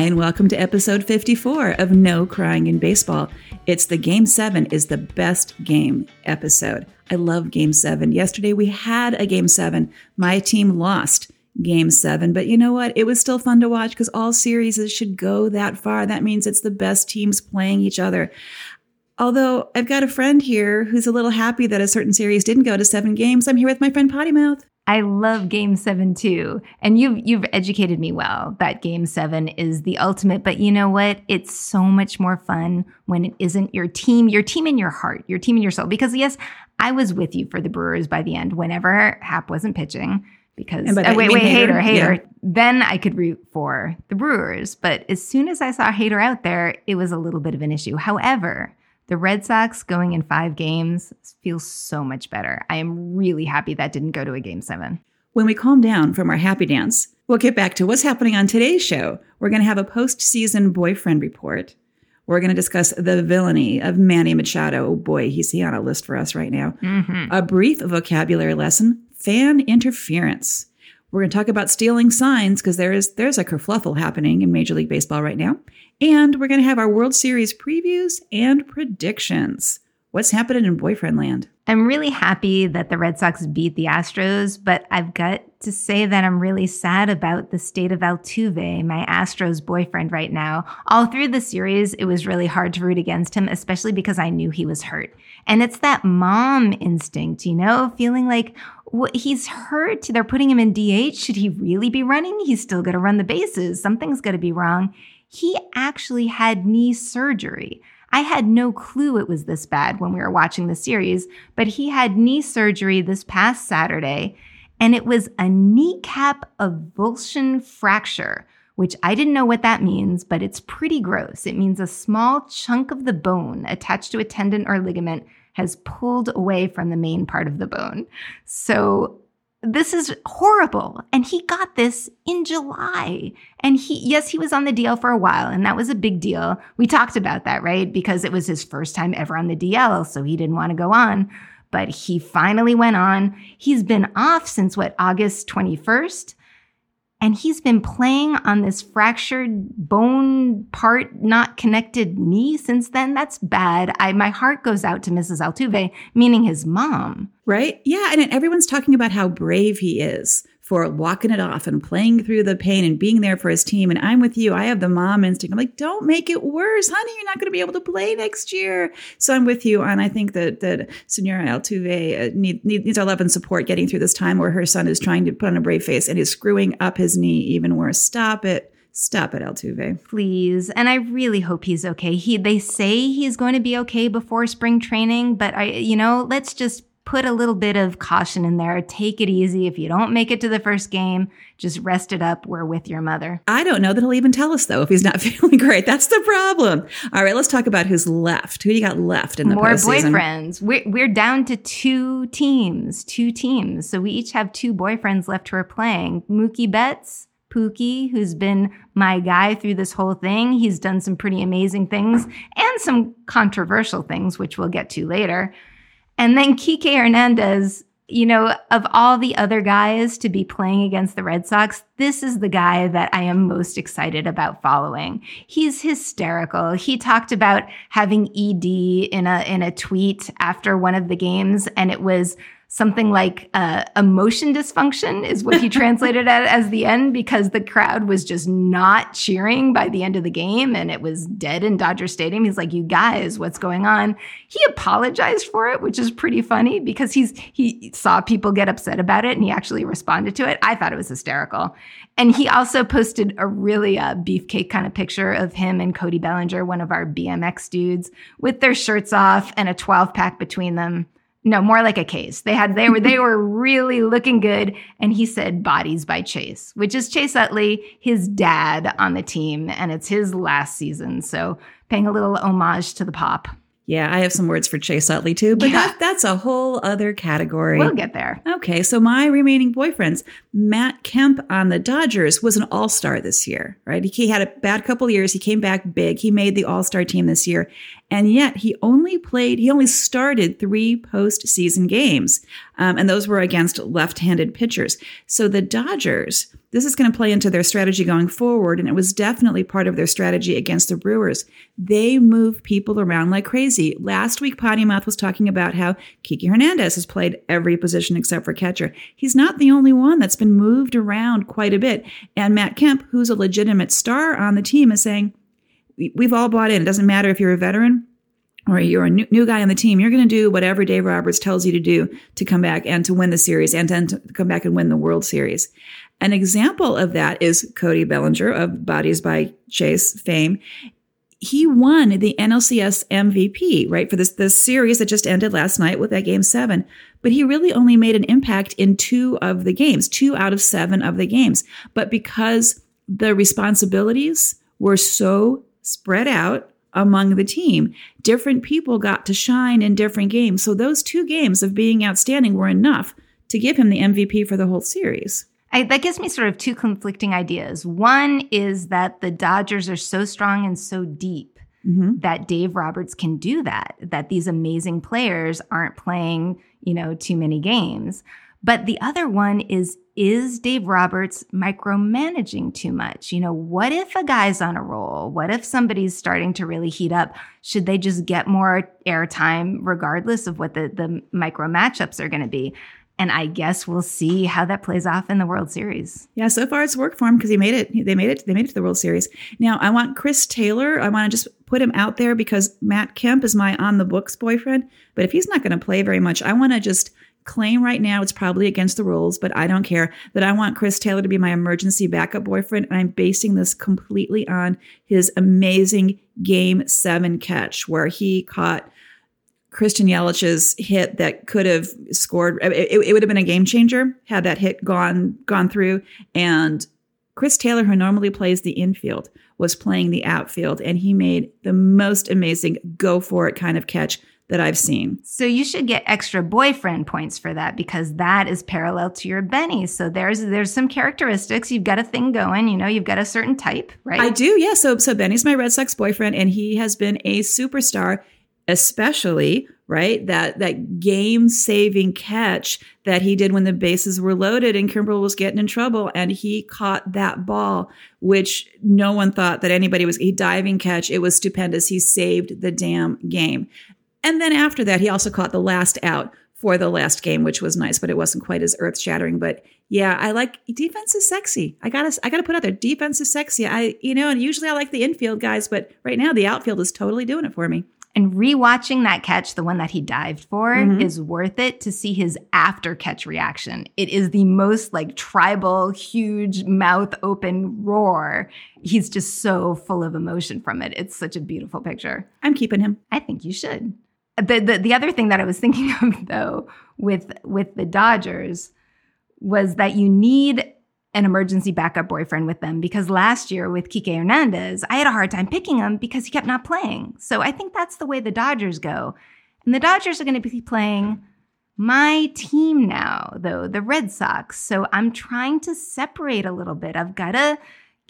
Hi, and welcome to episode 54 of No Crying in Baseball. It's the Game 7 is the best game episode. I love Game 7. Yesterday we had a Game 7. My team lost Game 7, but you know what? It was still fun to watch because all series should go that far. That means it's the best teams playing each other. Although I've got a friend here who's a little happy that a certain series didn't go to seven games. I'm here with my friend Potty Mouth. I love game seven too. And you've you've educated me well that game seven is the ultimate. But you know what? It's so much more fun when it isn't your team, your team in your heart, your team in your soul. Because yes, I was with you for the Brewers by the end whenever Hap wasn't pitching. Because oh, wait, wait, Hater, Hader. Yeah. Then I could root for the Brewers. But as soon as I saw hater out there, it was a little bit of an issue. However, the Red Sox going in five games feels so much better. I am really happy that didn't go to a game seven. When we calm down from our happy dance, we'll get back to what's happening on today's show. We're going to have a postseason boyfriend report. We're going to discuss the villainy of Manny Machado. Oh boy, he's he on a list for us right now. Mm-hmm. A brief vocabulary lesson, fan interference. We're going to talk about stealing signs because there is there's a kerfluffle happening in Major League Baseball right now. And we're going to have our World Series previews and predictions. What's happening in boyfriend land? I'm really happy that the Red Sox beat the Astros, but I've got to say that I'm really sad about the state of Altuve, my Astros boyfriend right now. All through the series, it was really hard to root against him, especially because I knew he was hurt. And it's that mom instinct, you know, feeling like well, he's hurt. They're putting him in DH. Should he really be running? He's still going to run the bases. Something's going to be wrong he actually had knee surgery. I had no clue it was this bad when we were watching the series, but he had knee surgery this past Saturday, and it was a kneecap avulsion fracture, which I didn't know what that means, but it's pretty gross. It means a small chunk of the bone attached to a tendon or ligament has pulled away from the main part of the bone. So this is horrible. And he got this in July. And he, yes, he was on the DL for a while, and that was a big deal. We talked about that, right? Because it was his first time ever on the DL, so he didn't want to go on. But he finally went on. He's been off since what, August 21st? And he's been playing on this fractured bone part not connected knee since then. That's bad. I my heart goes out to mrs altuve meaning his mom. Right? Yeah and everyone's talking about how brave he is for walking it off and playing through the pain and being there for his team. And I'm with you. I have the mom instinct. I'm like, don't make it worse, honey. You're not going to be able to play next year. So I'm with you. And I think that that Senora Altuve uh, need, needs our love and support getting through this time where her son is trying to put on a brave face and is screwing up his knee even worse. Stop it. Stop it, Altuve. Please. And I really hope he's okay. He they say he's going to be okay before spring training, but I you know, let's just put a little bit of caution in there. Take it easy. If you don't make it to the first game, just rest it up. We're with your mother. I don't know that he'll even tell us though if he's not feeling great. That's the problem. All right, let's talk about who's left. Who do you got left in the more boyfriends? We're we're down to two teams, two teams. So we each have two boyfriends left who are playing. Mookie Betts. Pookie, who's been my guy through this whole thing. He's done some pretty amazing things and some controversial things, which we'll get to later. And then Kike Hernandez, you know, of all the other guys to be playing against the Red Sox, this is the guy that I am most excited about following. He's hysterical. He talked about having ED in a in a tweet after one of the games and it was something like uh, emotion dysfunction is what he translated it as the end because the crowd was just not cheering by the end of the game and it was dead in Dodger Stadium. He's like, "You guys, what's going on?" He apologized for it, which is pretty funny because he's he saw people get upset about it and he actually responded to it. I thought it was hysterical. And he also posted a really uh, beefcake kind of picture of him and Cody Bellinger, one of our BMX dudes, with their shirts off and a 12 pack between them. No, more like a case. They had they were they were really looking good. And he said bodies by Chase, which is Chase Utley, his dad on the team, and it's his last season. So paying a little homage to the pop. Yeah, I have some words for Chase Utley too, but yeah. that, that's a whole other category. We'll get there. Okay, so my remaining boyfriends, Matt Kemp on the Dodgers was an all star this year, right? He had a bad couple years. He came back big. He made the all star team this year. And yet he only played, he only started three postseason games. Um, and those were against left handed pitchers. So the Dodgers, this is going to play into their strategy going forward. And it was definitely part of their strategy against the Brewers. They move people around like crazy. Last week, Potty Mouth was talking about how Kike Hernandez has played every position except for catcher. He's not the only one that's been moved around quite a bit. And Matt Kemp, who's a legitimate star on the team, is saying, We've all bought in. It doesn't matter if you're a veteran or you're a new, new guy on the team, you're going to do whatever Dave Roberts tells you to do to come back and to win the series and then to come back and win the World Series. An example of that is Cody Bellinger of Bodies by Chase fame. He won the NLCS MVP, right, for this, this series that just ended last night with that game seven. But he really only made an impact in two of the games, two out of seven of the games. But because the responsibilities were so spread out among the team, different people got to shine in different games. So those two games of being outstanding were enough to give him the MVP for the whole series. I, that gives me sort of two conflicting ideas. One is that the Dodgers are so strong and so deep mm-hmm. that Dave Roberts can do that, that these amazing players aren't playing, you know, too many games. But the other one is is Dave Roberts micromanaging too much? You know, what if a guy's on a roll? What if somebody's starting to really heat up? Should they just get more airtime regardless of what the, the micro matchups are going to be? And I guess we'll see how that plays off in the World Series. Yeah, so far it's worked for him because he made it. They made it. They made it to the World Series. Now I want Chris Taylor. I want to just put him out there because Matt Kemp is my on the books boyfriend. But if he's not going to play very much, I want to just claim right now it's probably against the rules, but I don't care that I want Chris Taylor to be my emergency backup boyfriend. And I'm basing this completely on his amazing game seven catch where he caught Christian Yelich's hit that could have scored. It, it, would have been a game changer had that hit gone gone through. And Chris Taylor, who normally plays the infield, was playing the outfield, and he made the most amazing go for it kind of catch that I've seen. So you should get extra boyfriend points for that because that is parallel to your Benny. So there's there's some characteristics. You've got a thing going, you know, you've got a certain type, right? I do, yeah. So so Benny's my Red Sox boyfriend and he has been a superstar, especially right? That that game saving catch that he did when the bases were loaded and Kimbrel was getting in trouble and he caught that ball, which no one thought that anybody was a diving catch. It was stupendous. He saved the damn game. And then after that, he also caught the last out for the last game, which was nice, but it wasn't quite as earth shattering. But yeah, I like defense is sexy. I gotta I gotta put out there. Defense is sexy. I you know, and usually I like the infield guys, but right now the outfield is totally doing it for me. And rewatching that catch, the one that he dived for, mm-hmm. is worth it to see his after catch reaction. It is the most like tribal, huge mouth open roar. He's just so full of emotion from it. It's such a beautiful picture. I'm keeping him. I think you should. The, the, the other thing that I was thinking of though with with the Dodgers was that you need an emergency backup boyfriend with them because last year with Kike Hernandez, I had a hard time picking him because he kept not playing. So I think that's the way the Dodgers go. And the Dodgers are going to be playing my team now, though, the Red Sox. So I'm trying to separate a little bit. I've got to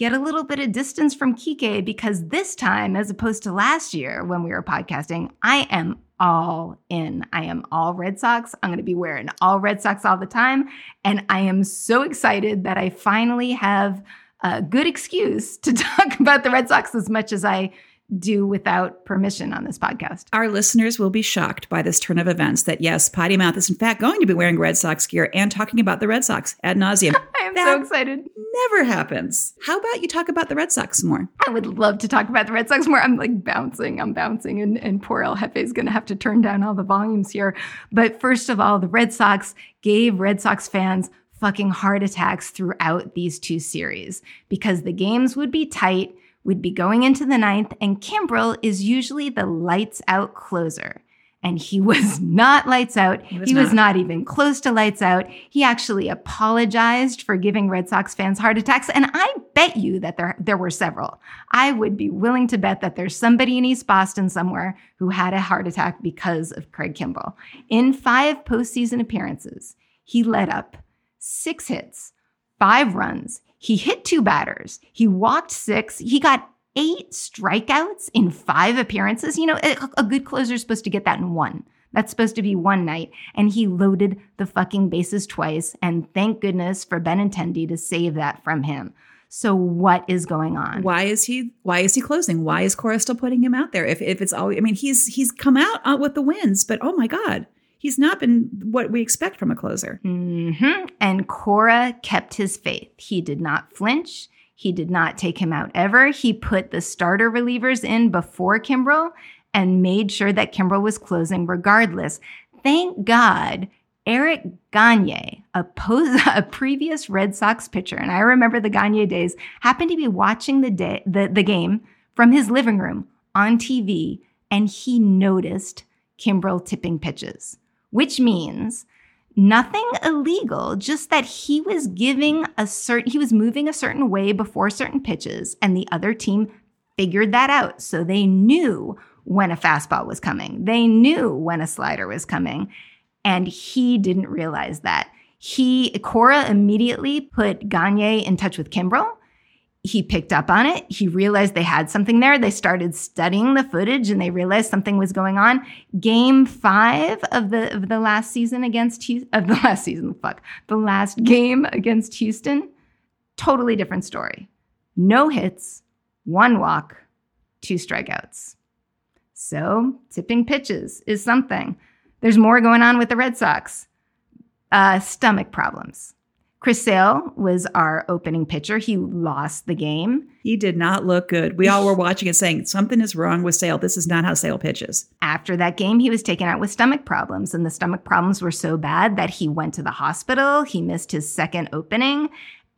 get a little bit of distance from Kike because this time, as opposed to last year when we were podcasting, I am all in. I am all Red Sox. I'm going to be wearing all Red Sox all the time. And I am so excited that I finally have a good excuse to talk about the Red Sox as much as I do without permission on this podcast. Our listeners will be shocked by this turn of events that yes, Potty Mouth is in fact going to be wearing Red Sox gear and talking about the Red Sox ad nauseum. I am that so excited. Never happens. How about you talk about the Red Sox more? I would love to talk about the Red Sox more. I'm like bouncing, I'm bouncing, and, and poor El Jefe is going to have to turn down all the volumes here. But first of all, the Red Sox gave Red Sox fans fucking heart attacks throughout these two series because the games would be tight We'd be going into the ninth, and Kimbrel is usually the lights out closer. And he was not lights out. He was, he was not. not even close to lights out. He actually apologized for giving Red Sox fans heart attacks. And I bet you that there, there were several. I would be willing to bet that there's somebody in East Boston somewhere who had a heart attack because of Craig Kimbrel. In five postseason appearances, he led up six hits, five runs. He hit two batters. He walked six. He got eight strikeouts in five appearances. You know, a, good closer is supposed to get that in one. That's supposed to be one night. And he loaded the fucking bases twice. And thank goodness for Benintendi to save that from him. So what is going on? Why is he why is he closing? Why is Cora still putting him out there? If if it's always I mean he's he's come out with the wins, but oh my God, he's not been what we expect from a closer. Mm-hmm. And Cora kept his faith. He did not flinch. He did not take him out ever. He put the starter relievers in before Kimbrel and made sure that Kimbrel was closing regardless. Thank God Eric Gagne, a, pos- a previous Red Sox pitcher, and I remember the Gagne days, happened to be watching the, day, the, the game from his living room on TV, and he noticed Kimbrel tipping pitches, which means nothing illegal, just that he was giving a certain, he was moving a certain way before certain pitches, and the other team figured that out. So they knew when a fastball was coming, they knew when a slider was coming, and he didn't realize that. He, Cora immediately put Gagne in touch with Kimbrel he picked up on it. He realized they had something there. They started studying the footage and they realized something was going on. Game five of the of the last season against of the last season, fuck, the last game against Houston, totally different story. No hits, one walk, two strikeouts. So tipping pitches is something. There's more going on with the Red Sox. Uh, stomach problems. Chris Sale was our opening pitcher. He lost the game. He did not look good. We all were watching and saying, something is wrong with Sale. This is not how Sale pitches. After that game, he was taken out with stomach problems, and the stomach problems were so bad that he went to the hospital. He missed his second opening.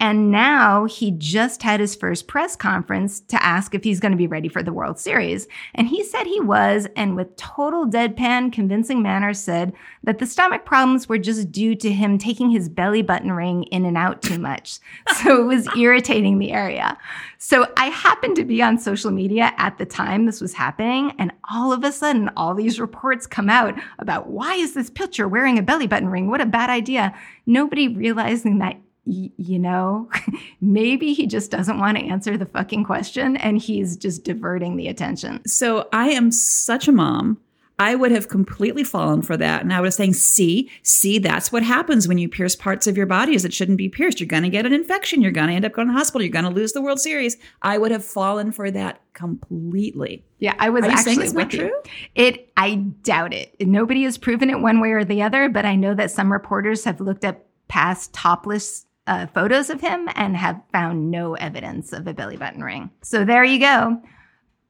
And now he just had his first press conference to ask if he's going to be ready for the World Series. And he said he was, and with total deadpan, convincing manner, said that the stomach problems were just due to him taking his belly button ring in and out too much. so it was irritating the area. So I happened to be on social media at the time this was happening. And all of a sudden, all these reports come out about why is this pitcher wearing a belly button ring? What a bad idea. Nobody realizing that you know, maybe he just doesn't want to answer the fucking question and he's just diverting the attention. So I am such a mom. I would have completely fallen for that. And I was saying, see, see, that's what happens when you pierce parts of your bodies that shouldn't be pierced. You're going to get an infection. You're going to end up going to the hospital. You're going to lose the World Series. I would have fallen for that completely. Yeah, I was Are actually it's with not true. It, I doubt it. Nobody has proven it one way or the other, but I know that some reporters have looked at past topless uh, photos of him and have found no evidence of a belly button ring. So there you go.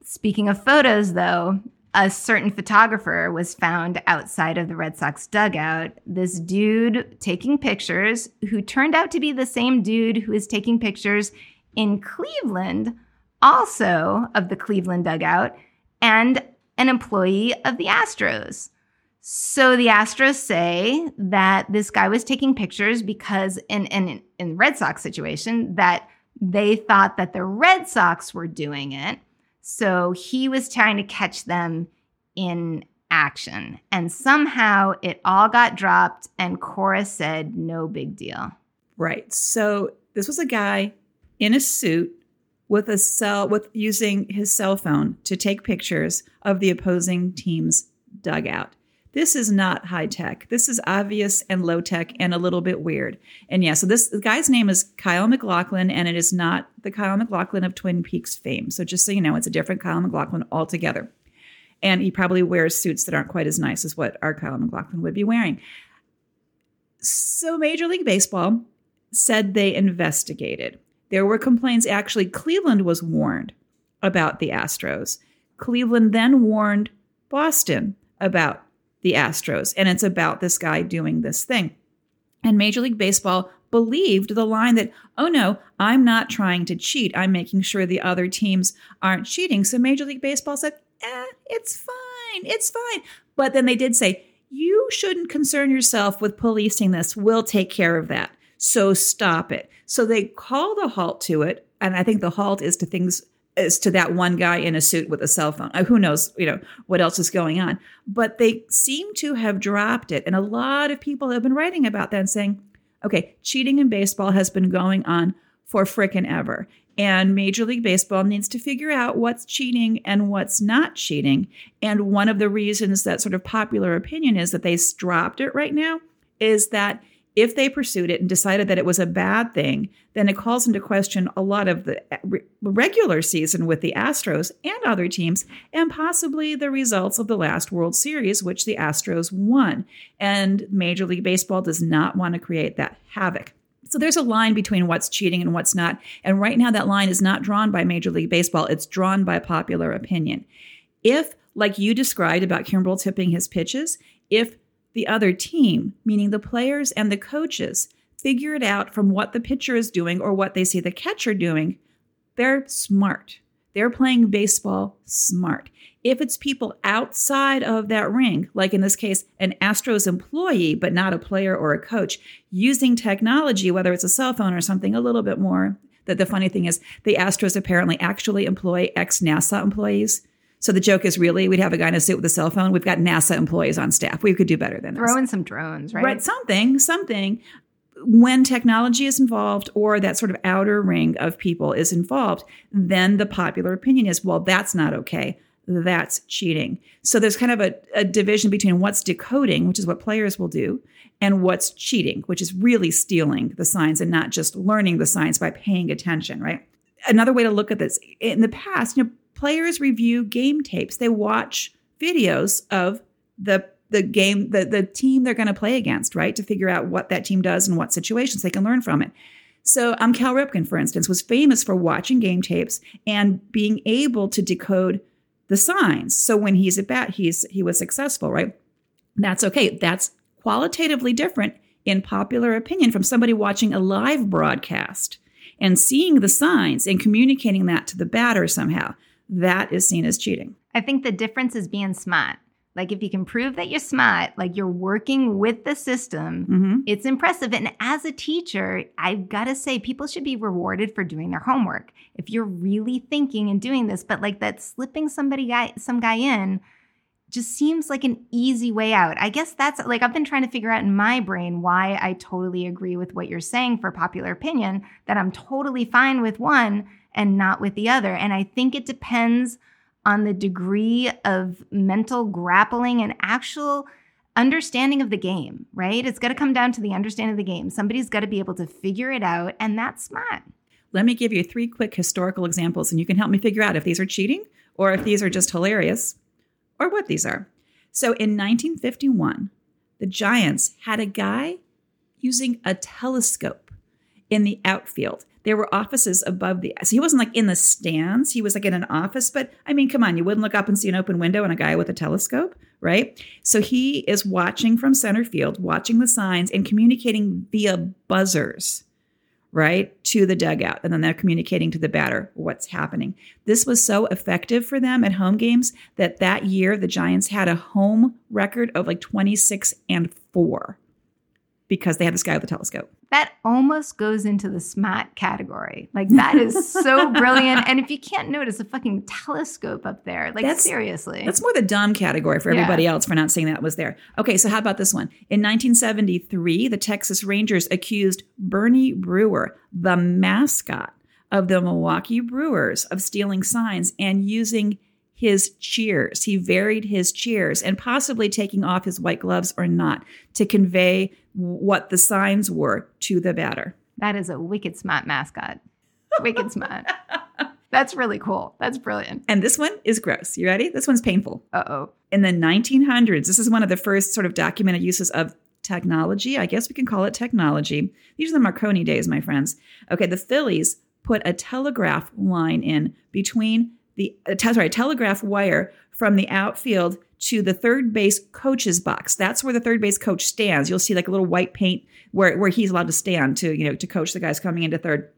Speaking of photos, though, a certain photographer was found outside of the Red Sox dugout. This dude taking pictures, who turned out to be the same dude who is taking pictures in Cleveland, also of the Cleveland dugout, and an employee of the Astros. So the Astros say that this guy was taking pictures because in in in Red Sox situation that they thought that the Red Sox were doing it. So he was trying to catch them in action. And somehow it all got dropped and Cora said no big deal. Right. So this was a guy in a suit with a cell with using his cell phone to take pictures of the opposing team's dugout. This is not high tech. This is obvious and low tech and a little bit weird. And yeah, so this guy's name is Kyle McLaughlin, and it is not the Kyle McLaughlin of Twin Peaks fame. So just so you know, it's a different Kyle McLaughlin altogether. And he probably wears suits that aren't quite as nice as what our Kyle McLaughlin would be wearing. So Major League Baseball said they investigated. There were complaints. Actually, Cleveland was warned about the Astros. Cleveland then warned Boston about the Astros. And it's about this guy doing this thing. And Major League Baseball believed the line that, oh no, I'm not trying to cheat. I'm making sure the other teams aren't cheating. So Major League Baseball said, eh, it's fine. It's fine. But then they did say, you shouldn't concern yourself with policing this. We'll take care of that. So stop it. So they called a halt to it. And I think the halt is to things as to that one guy in a suit with a cell phone. Uh, who knows, you know, what else is going on. But they seem to have dropped it. And a lot of people have been writing about that and saying, okay, cheating in baseball has been going on for frickin' ever. And Major League Baseball needs to figure out what's cheating and what's not cheating. And one of the reasons that sort of popular opinion is that they dropped it right now is that if they pursued it and decided that it was a bad thing, then it calls into question a lot of the uh, regular season with the Astros and other teams, and possibly the results of the last World Series, which the Astros won. And Major League Baseball does not want to create that havoc. So there's a line between what's cheating and what's not. And right now, that line is not drawn by Major League Baseball, it's drawn by popular opinion. If, like you described about Kimbrel tipping his pitches, if the other team, meaning the players and the coaches, figure it out from what the pitcher is doing or what they see the catcher doing, they're smart. They're playing baseball smart. If it's people outside of that ring, like in this case, an Astros employee, but not a player or a coach, using technology, whether it's a cell phone or something a little bit more, that the funny thing is the Astros apparently actually employ ex NASA employees. So the joke is really we'd have a guy in a suit with a cell phone. We've got NASA employees on staff. We could do better than Throw in some drones, right? Right, something, something. When technology is involved or that sort of outer ring of people is involved, then the popular opinion is, well, that's not okay that's cheating. So there's kind of a, a, division between what's decoding, which is what players will do, and what's cheating, which is really stealing the signs and not just learning the signs by paying attention, right? Another way to look at this in the past, you know, players review game tapes. They watch videos of the the game, the, the team they're going to play against, right? To figure out what that team does and what situations they can learn from it. So um, Cal Ripken, for instance, was famous for watching game tapes and being able to decode the signs. So when he's at bat, he's he was successful, right? That's okay. That's qualitatively different in popular opinion from somebody watching a live broadcast and seeing the signs and communicating that to the batter somehow. That is seen as cheating. I think the difference is being smart. Like if you can prove that you're smart, like you're working with the system, mm-hmm. it's impressive. And as a teacher, I've got to say people should be rewarded for doing their homework. If you're really thinking and doing this, but like that slipping somebody guy some guy in just seems like an easy way out. I guess that's like I've been trying to figure out in my brain why I totally agree with what you're saying for popular opinion that I'm totally fine with one and not with the other. And I think it depends on the degree of mental grappling and actual understanding of the game, right? It's got to come down to the understanding of the game. Somebody's got to be able to figure it out, and that's smart. Let me give you three quick historical examples, and you can help me figure out if these are cheating or if these are just hilarious or what these are. So in 1951, the Giants had a guy using a telescope in the outfield there were offices above the so he wasn't like in the stands. He was like in an office but i mean come on you wouldn't look up and see an open window and a guy with a telescope right? So he is watching from center field watching the signs and communicating via buzzers right to the dugout and then they're communicating to the batter what's happening. This was so effective for them at home games that that year the giants had a home record of like 26 and 4 because they had this guy with a telescope that almost goes into the smart category. Like that is so brilliant. And if you can't notice a fucking telescope up there, like that's, seriously. That's more the dumb category for everybody yeah. else for not saying that was there. Okay, so how about this one? In 1973, the Texas Rangers accused Bernie Brewer, the mascot of the Milwaukee Brewers, of stealing signs and using his cheers. He varied his cheers and possibly taking off his white gloves or not to convey what the signs were to the batter. That is a wicked smart mascot. Wicked smart. That's really cool. That's brilliant. And this one is gross. You ready? This one's painful. Uh oh. In the 1900s, this is one of the first sort of documented uses of technology. I guess we can call it technology. These are the Marconi days, my friends. Okay, the Phillies put a telegraph line in between the uh, sorry telegraph wire from the outfield to the third base coach's box. That's where the third base coach stands. You'll see like a little white paint where where he's allowed to stand to you know to coach the guys coming into third.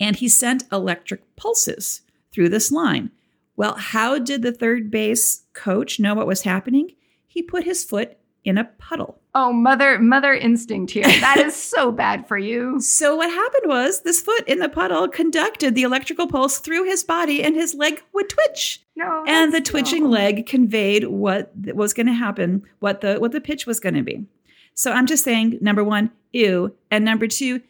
And he sent electric pulses through this line. Well, how did the third base coach know what was happening? He put his foot in a puddle. Oh, mother, mother instinct here. That is so bad for you. So what happened was this foot in the puddle conducted the electrical pulse through his body and his leg would twitch. No. And the twitching no. leg conveyed what was going to happen, what the what the pitch was going to be. So I'm just saying number 1, ew, and number 2,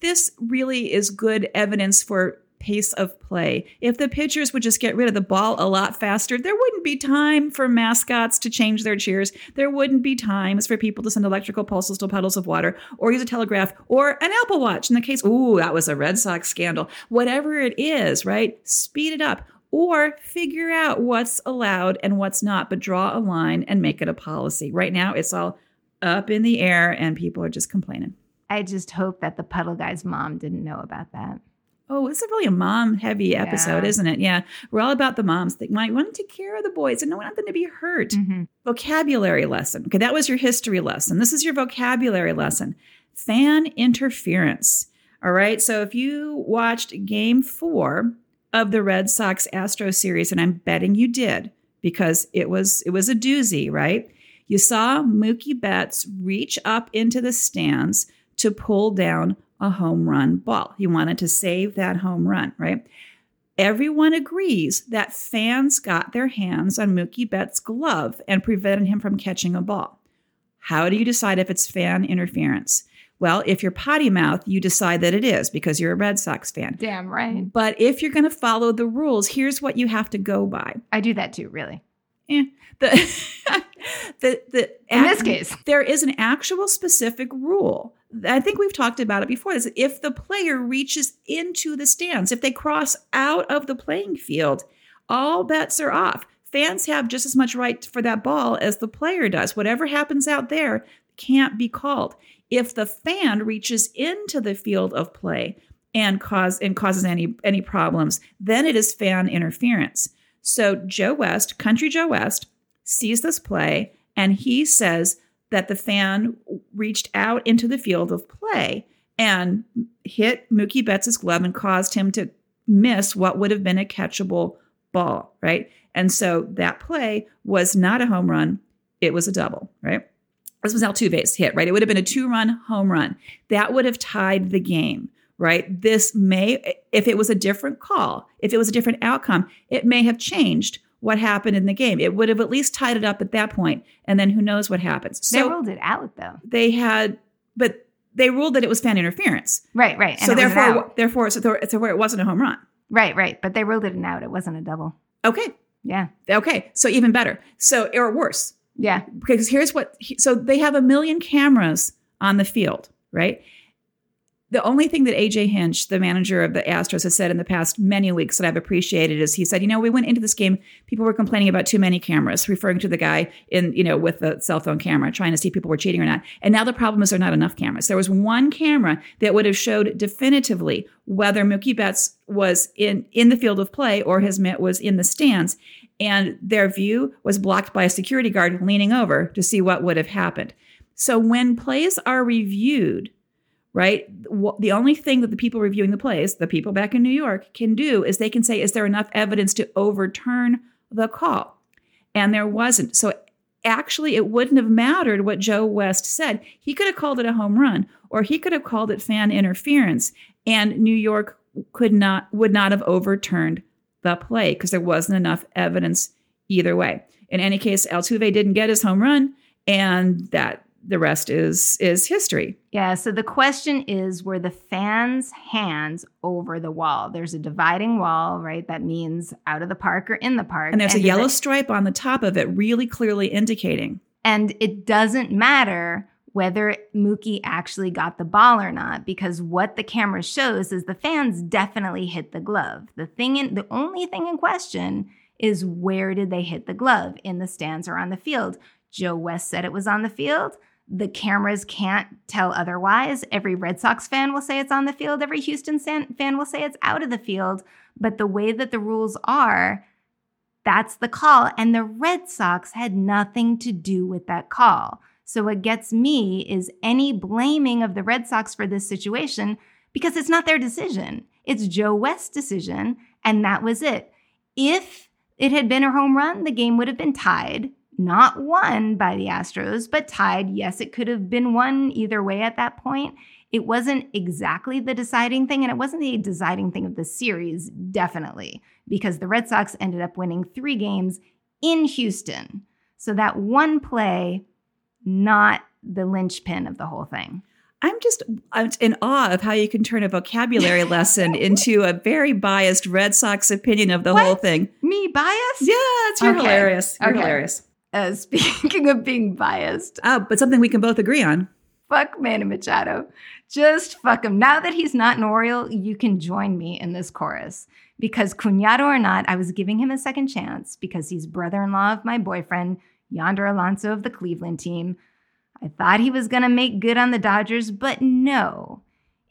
this really is good evidence for pace of play. If the pitchers would just get rid of the ball a lot faster, there wouldn't be time for mascots to change their cheers. There wouldn't be times for people to send electrical pulses to puddles of water or use a telegraph or an Apple Watch in the case, ooh, that was a Red Sox scandal. Whatever it is, right? Speed it up or figure out what's allowed and what's not, but draw a line and make it a policy. Right now, it's all up in the air and people are just complaining. I just hope that the puddle guy's mom didn't know about that. Oh, it's a really a mom heavy episode, Yeah. isn't it? Yeah. We're all about the moms that might want to take care of the boys and don't want them to be hurt. Mhm. Vocabulary lesson. Okay, that was your history lesson. This is your vocabulary lesson. Fan interference. All right. So if you watched game four of the Red Sox Astro series, and I'm betting you did because it was it was a doozy, right? You saw Mookie Betts reach up into the stands to pull down a home run ball. He wanted to save that home run, right? Everyone agrees that fans got their hands on Mookie Betts' glove and prevented him from catching a ball. How do you decide if it's fan interference? Well, if you're potty mouth, you decide that it is because you're a Red Sox fan. Damn right. But if you're going to follow the rules, here's what you have to go by. I do that too, really. Eh, the, the, the, In this case. there is an actual specific rule. I think we've talked about it before. Is if the player reaches into the stands, if they cross out of the playing field, all bets are off. Fans have just as much right for that ball as the player does. Whatever happens out there can't be called. If the fan reaches into the field of play and cause and causes any any problems, then it is fan interference. So Joe West, Country Joe West, sees this play and he says that the fan reached out into the field of play and hit Mookie Betts' glove and caused him to miss what would have been a catchable ball, right? And so that play was not a home run, it was a double, right? This was Altuve's hit, right? It would have been a two run home run. That would have tied the game, right? This may, if it was a different call, if it was a different outcome, it may have changed what happened in the game. It would have at least tied it up at that point, and then who knows what happens. they ruled it out though. they had, but they ruled that it was fan interference. Right, right. And so it was an therefore, therefore, so, th- so it wasn't a home run. right, right. But they ruled it out. It wasn't a double. Okay, Yeah, okay, so even better. So or worse, yeah. because here's what so they have a million cameras on the field right the only thing that aj hinch the manager of the astros has said in the past many weeks that i've appreciated is he said you know we went into this game people were complaining about too many cameras referring to the guy in you know with the cell phone camera trying to see people were cheating or not and now the problem is there are not enough cameras there was one camera that would have showed definitively whether mookie betts was in in the field of play or his mitt was in the stands and their view was blocked by a security guard leaning over to see what would have happened. So when plays are reviewed, right, the only thing that the people reviewing the plays, the people back in New York, can do is they can say, is there enough evidence to overturn the call? And there wasn't. So actually, it wouldn't have mattered what Joe West said. He could have called it a home run, or he could have called it fan interference, and New York could not would not have overturned the play because there wasn't enough evidence either way. In any case, Altuve didn't get his home run, and that the rest is is history. Yeah, so the question is were the fans' hands over the wall? There's a dividing wall, right? That means out of the park or in the park. And there's a yellow it- stripe on the top of it, really clearly indicating. and it doesn't matter whether Mookie actually got the ball or not because what the camera shows is the fans definitely hit the glove. The thing in the only thing in question is where did they hit the glove in the stands or on the field? Joe West said it was on the field. The cameras can't tell otherwise. Every Red Sox fan will say it's on the field. Every Houston fan will say it's out of the field. But the way that the rules are, that's the call. And the Red Sox had nothing to do with that call. So what gets me is any blaming of the Red Sox for this situation because it's not their decision. It's Joe West's decision, and that was it. If it had been a home run, the game would have been tied, not won by the Astros, but tied. Yes, it could have been won either way at that point. It wasn't exactly the deciding thing, and it wasn't the deciding thing of the series, definitely, because the Red Sox ended up winning three games in Houston. So that one play, not the linchpin of the whole thing. I'm just I'm in awe of how you can turn a vocabulary lesson into a very biased Red Sox opinion of the What? whole thing. Me biased? Yeah, it's you're Okay. hilarious. You're Okay. hilarious. Uh, speaking of being biased, Uh, but something we can both agree on. fuck Manny Machado. Just fuck him. Now that he's not an Oriole, you can join me in this chorus. Because cuñado or not, I was giving him a second chance because he's brother in law of my boyfriend, Yonder Alonso of the Cleveland team. I thought he was going to make good on the Dodgers, but no.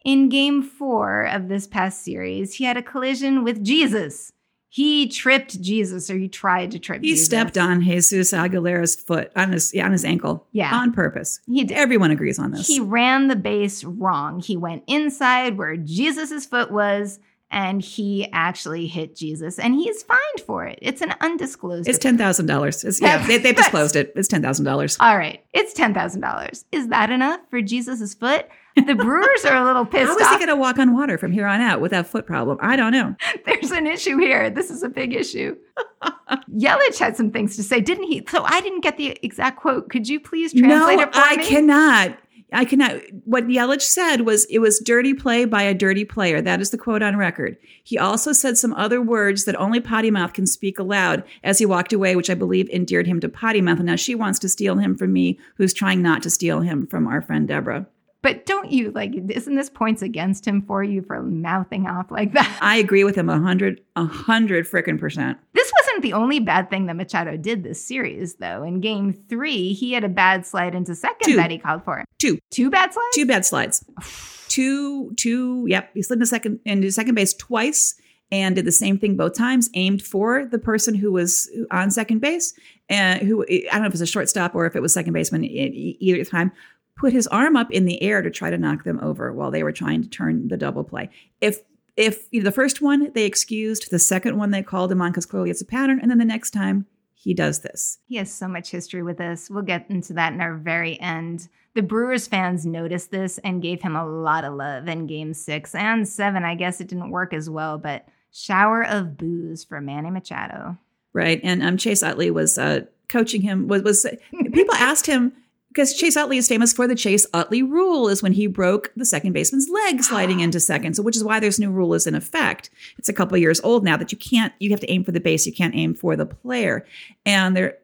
In game four of this past series, he had a collision with Jesus. He tripped Jesus, or he tried to trip Jesus. He Jesus. stepped on Jesus Aguilera's foot on his yeah, on his ankle. Yeah. on purpose. He did. Everyone agrees on this. He ran the base wrong. He went inside where Jesus's foot was, and he actually hit Jesus, and he's fined for it. It's an undisclosed. it's ten thousand dollars. Yeah, they, they've disclosed it. It's ten thousand dollars. All right, it's ten thousand dollars. Is that enough for Jesus's foot? The Brewers are a little How pissed is he going to walk on water from here on out with that foot problem? I don't know. There's an issue here. This is a big issue. Yelich had some things to say, didn't he? So I didn't get the exact quote. Could you please translate no, it for I me? I cannot. I cannot. What Yelich said was it was dirty play by a dirty player. That is the quote on record. He also said some other words that only Potty Mouth can speak aloud as he walked away, which I believe endeared him to Potty Mouth. And now she wants to steal him from me, who's trying not to steal him from our friend Deborah. But don't you like? Isn't this points against him for you for mouthing off like that? I agree with him a hundred, a hundred frickin' percent. This wasn't the only bad thing that Machado did this series, though. In game three, he had a bad slide into second Two. that he called for. Two. Two bad slides? Two bad slides. two, two. Yep, he slid into second into second base twice and did the same thing both times. Aimed for the person who was on second base and who I don't know if it was a shortstop or if it was second baseman. Either time, put his arm up in the air to try to knock them over while they were trying to turn the double play. If if you know, the first one they excused, the second one they called him on because clearly it's a pattern, and then the next time he does this. He has so much history with this. We'll get into that in our very end. The Brewers fans noticed this and gave him a lot of love in game six and seven. I guess it didn't work as well, but shower of boos for Manny Machado. right? And um, Chase Utley was uh, coaching him. Was was people asked him because Chase Utley is famous for the Chase Utley rule, is when he broke the second baseman's leg sliding into second. So, which is why this new rule is in effect. It's a couple of years old now that you can't. You have to aim for the base. You can't aim for the player. And there,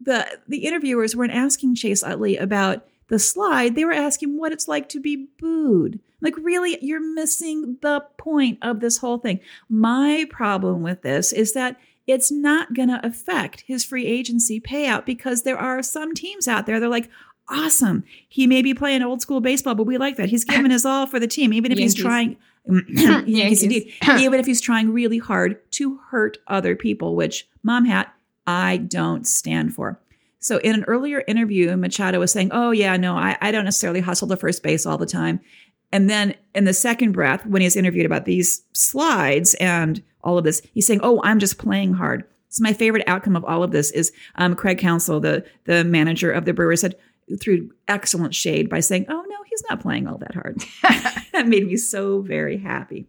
the the interviewers weren't asking Chase Utley about the slide. They were asking what it's like to be booed. Like, really, you're missing the point of this whole thing. My problem with this is that it's not going to affect his free agency payout because there are some teams out there, they're like, awesome. He may be playing old school baseball, but we like that. He's giving his all for the team, even if he's trying. Yankees, Yankees. indeed. even if he's trying really hard to hurt other people, which mom hat, I don't stand for. So in an earlier interview, Machado was saying, Oh, yeah, no, I, I don't necessarily hustle to first base all the time. And then in the second breath, when he's interviewed about these slides and all of this, he's saying, Oh, I'm just playing hard. So my favorite outcome of all of this is um, Craig Counsell, the the manager of the Brewers, said threw excellent shade by saying, "Oh no, he's not playing all that hard." that made me so very happy.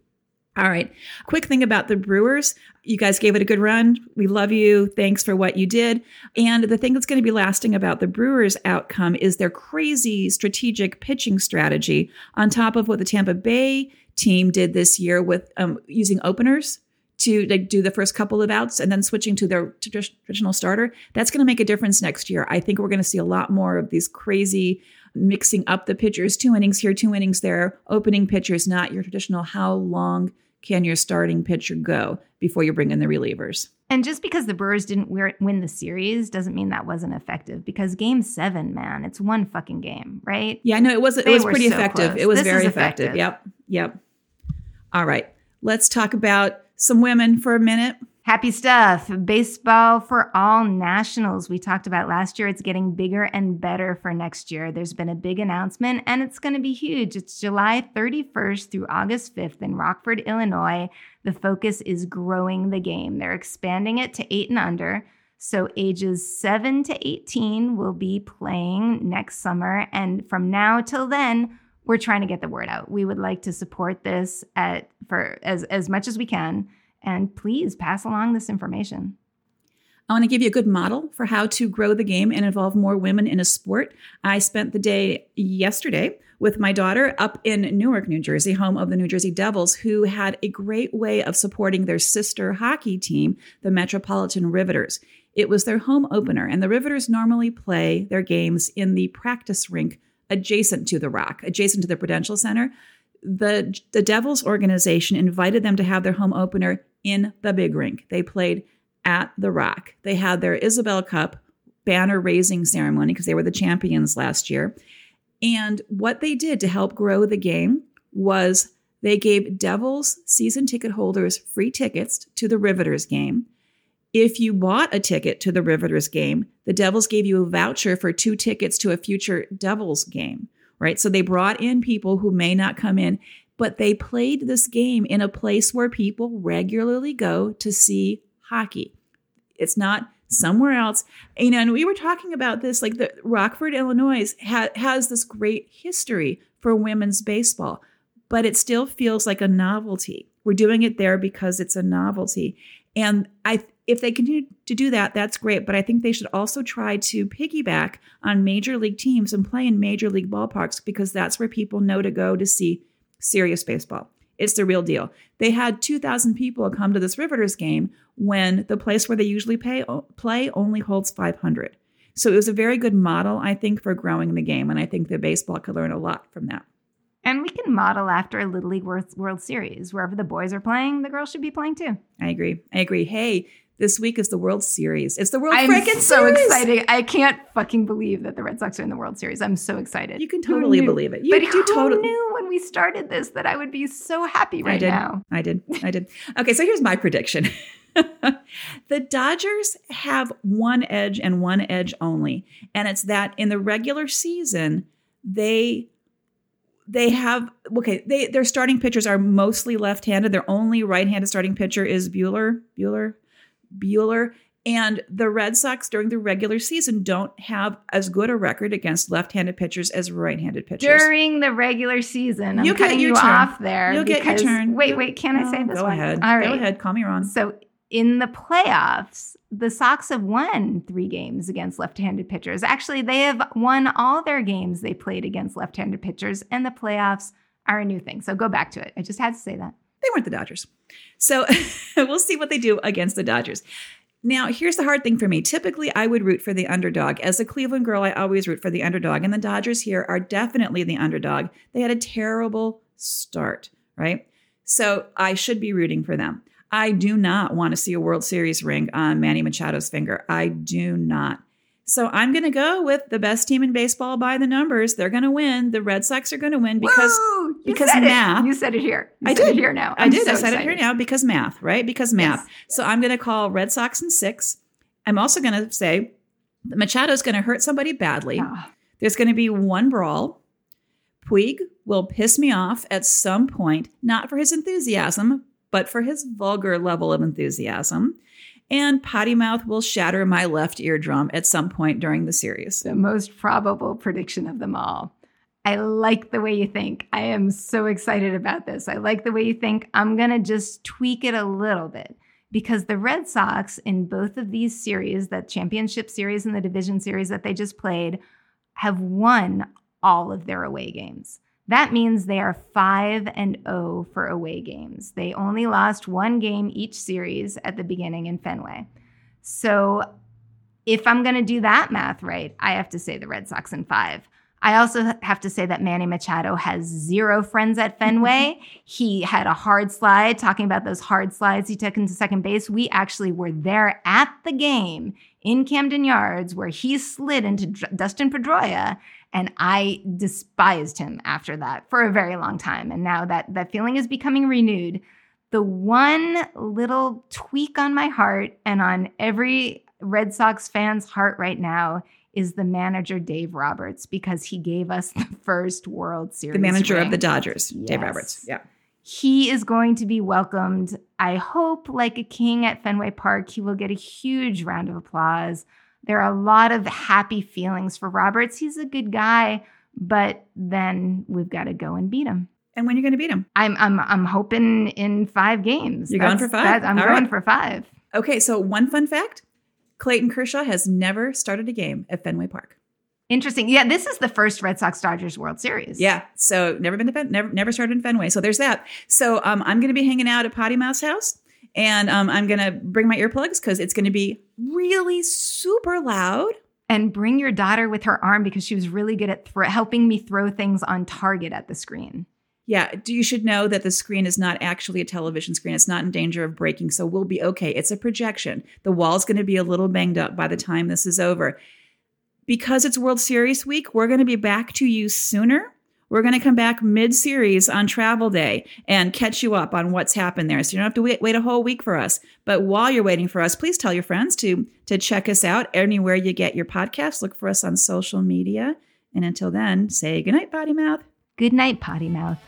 All right, quick thing about the Brewers: you guys gave it a good run. We love you. Thanks for what you did. And the thing that's going to be lasting about the Brewers' outcome is their crazy strategic pitching strategy, on top of what the Tampa Bay team did this year with um, using openers to like, do the first couple of outs and then switching to their traditional starter, that's going to make a difference next year. I think we're going to see a lot more of these crazy mixing up the pitchers, two innings here, two innings there, opening pitchers, not your traditional how long can your starting pitcher go before you bring in the relievers. And just because the Brewers didn't wear- win the series doesn't mean that wasn't effective. Because game seven, man, it's one fucking game, right? Yeah, no, it was it They was pretty so effective. close. It was This very effective. effective. Yep. Yep. All right. Let's talk about some women for a minute. Happy stuff. Baseball for all nationals. We talked about last year. It's getting bigger and better for next year. There's been a big announcement and it's going to be huge. It's July 31st through August 5th in Rockford, Illinois. The focus is growing the game. They're expanding it to eight and under. So ages 7 to 18 will be playing next summer. And from now till then, we're trying to get the word out. We would like to support this at for as, as much as we can. And please pass along this information. I want to give you a good model for how to grow the game and involve more women in a sport. I spent the day yesterday with my daughter up in Newark, New Jersey, home of the New Jersey Devils, who had a great way of supporting their sister hockey team, the Metropolitan Riveters. It was their home opener, and the Riveters normally play their games in the practice rink adjacent to the Rock, adjacent to the Prudential Center. The, the Devils organization invited them to have their home opener in the big rink. They played at the Rock. They had their Isobel Cup banner raising ceremony because they were the champions last year. And what they did to help grow the game was they gave Devils season ticket holders free tickets to the Riveters game. If you bought a ticket to the Riveters game, the Devils gave you a voucher for two tickets to a future Devils game, right? So they brought in people who may not come in, but they played this game in a place where people regularly go to see hockey. It's not somewhere else. You know, and we were talking about this like the Rockford, Illinois ha- has this great history for women's baseball, but it still feels like a novelty. We're doing it there because it's a novelty. And I if they continue to do that, that's great. But I think they should also try to piggyback on major league teams and play in major league ballparks because that's where people know to go to see serious baseball. It's the real deal. They had 2,000 people come to this Riveters game when the place where they usually pay, play only holds 500. So it was a very good model, I think, for growing the game. And I think that baseball could learn a lot from that. And we can model after a Little League World Series. Wherever the boys are playing, the girls should be playing too. I agree. I agree. Hey, this week is the World Series. It's the World I'm freaking so Series. excited. I can't fucking believe that the Red Sox are in the World Series. I'm so excited. You can totally believe it. You but do totally knew when we started this that I would be so happy right I did. now? I did. I did. Okay, so here's my prediction. the Dodgers have one edge and one edge only, and it's that in the regular season they they have okay they their starting pitchers are mostly left-handed their only right-handed starting pitcher is Bueller Buehler Buehler and the Red Sox during the regular season don't have as good a record against left-handed pitchers as right-handed pitchers. During the regular season, I'm You get cutting your you turn. off there. You'll get your turn. Wait, wait. Can I say this Go one? ahead. All right. Go ahead. Call me wrong. So in the playoffs, the Sox have won three games against left-handed pitchers. Actually, they have won all their games they played against left-handed pitchers, and the playoffs are a new thing. So go back to it. I just had to say that. They weren't the Dodgers. So we'll see what they do against the Dodgers. Now, here's the hard thing for me. Typically, I would root for the underdog. As a Cleveland girl, I always root for the underdog. And the Dodgers here are definitely the underdog. They had a terrible start, right? So I should be rooting for them. I do not want to see a World Series ring on Manny Machado's finger. I do not. So I'm going to go with the best team in baseball by the numbers. They're going to win. The Red Sox are going to win because Woo! Because math- It. You said it here. You I said did. it here now. I I'm did. so I said it excited. here now because math, right? Because math. Yes. So I'm going to call Red Sox in six. I'm also going to say that Machado's going to hurt somebody badly. Ah. There's going to be one brawl. Puig will piss me off at some point, not for his enthusiasm, but for his vulgar level of enthusiasm. And Potty Mouth will shatter my left eardrum at some point during the series. the most probable prediction of them all. I like the way you think. I am so excited about this. I like the way you think. I'm going to just tweak it a little bit because the Red Sox, in both of these series, that championship series and the division series that they just played, have won all of their away games. That means they are 5 and 0 for away games. They only lost one game each series at the beginning in Fenway. So if I'm going to do that math right, I have to say the Red Sox in five. I also have to say that Manny Machado has zero friends at Fenway. he had a hard slide, talking about those hard slides he took into second base. We actually were there at the game in Camden Yards where he slid into Dustin Pedroia, and I despised him after that for a very long time. And now that that feeling is becoming renewed. The one little tweak on my heart and on every Red Sox fan's heart right now is the manager Dave Roberts because he gave us the first World Series. The manager ring. of the Dodgers, Dave Roberts. Yeah. He is going to be welcomed. I hope, like a king at Fenway Park, he will get a huge round of applause. There are a lot of happy feelings for Roberts. He's a good guy, but then we've got to go and beat him. And when you're going to beat him? I'm I'm I'm hoping in five games. You're going for five? I'm All going right. for five. Okay, so one fun fact Clayton Kershaw has never started a game at Fenway Park. Interesting. Yeah, this is the first Red Sox Dodgers World Series. Yeah. So never been to Fen- never never started in Fenway. So there's that. So um, I'm going to be hanging out at Potty Mouse house, and um, I'm going to bring my earplugs because it's going to be really super loud. And bring your daughter with her arm because she was really good at thro- helping me throw things on target at the screen. Yeah, do you should know that the screen is not actually a television screen. It's not in danger of breaking, so we'll be okay. It's a projection. The wall's going to be a little banged up by the time this is over. Because it's World Series week, we're going to be back to you sooner. We're going to come back mid series on travel day and catch you up on what's happened there. So you don't have to wait, wait a whole week for us. But while you're waiting for us, please tell your friends to, to check us out anywhere you get your podcasts. Look for us on social media. And until then, say goodnight, Potty Mouth. Good night, Potty Mouth.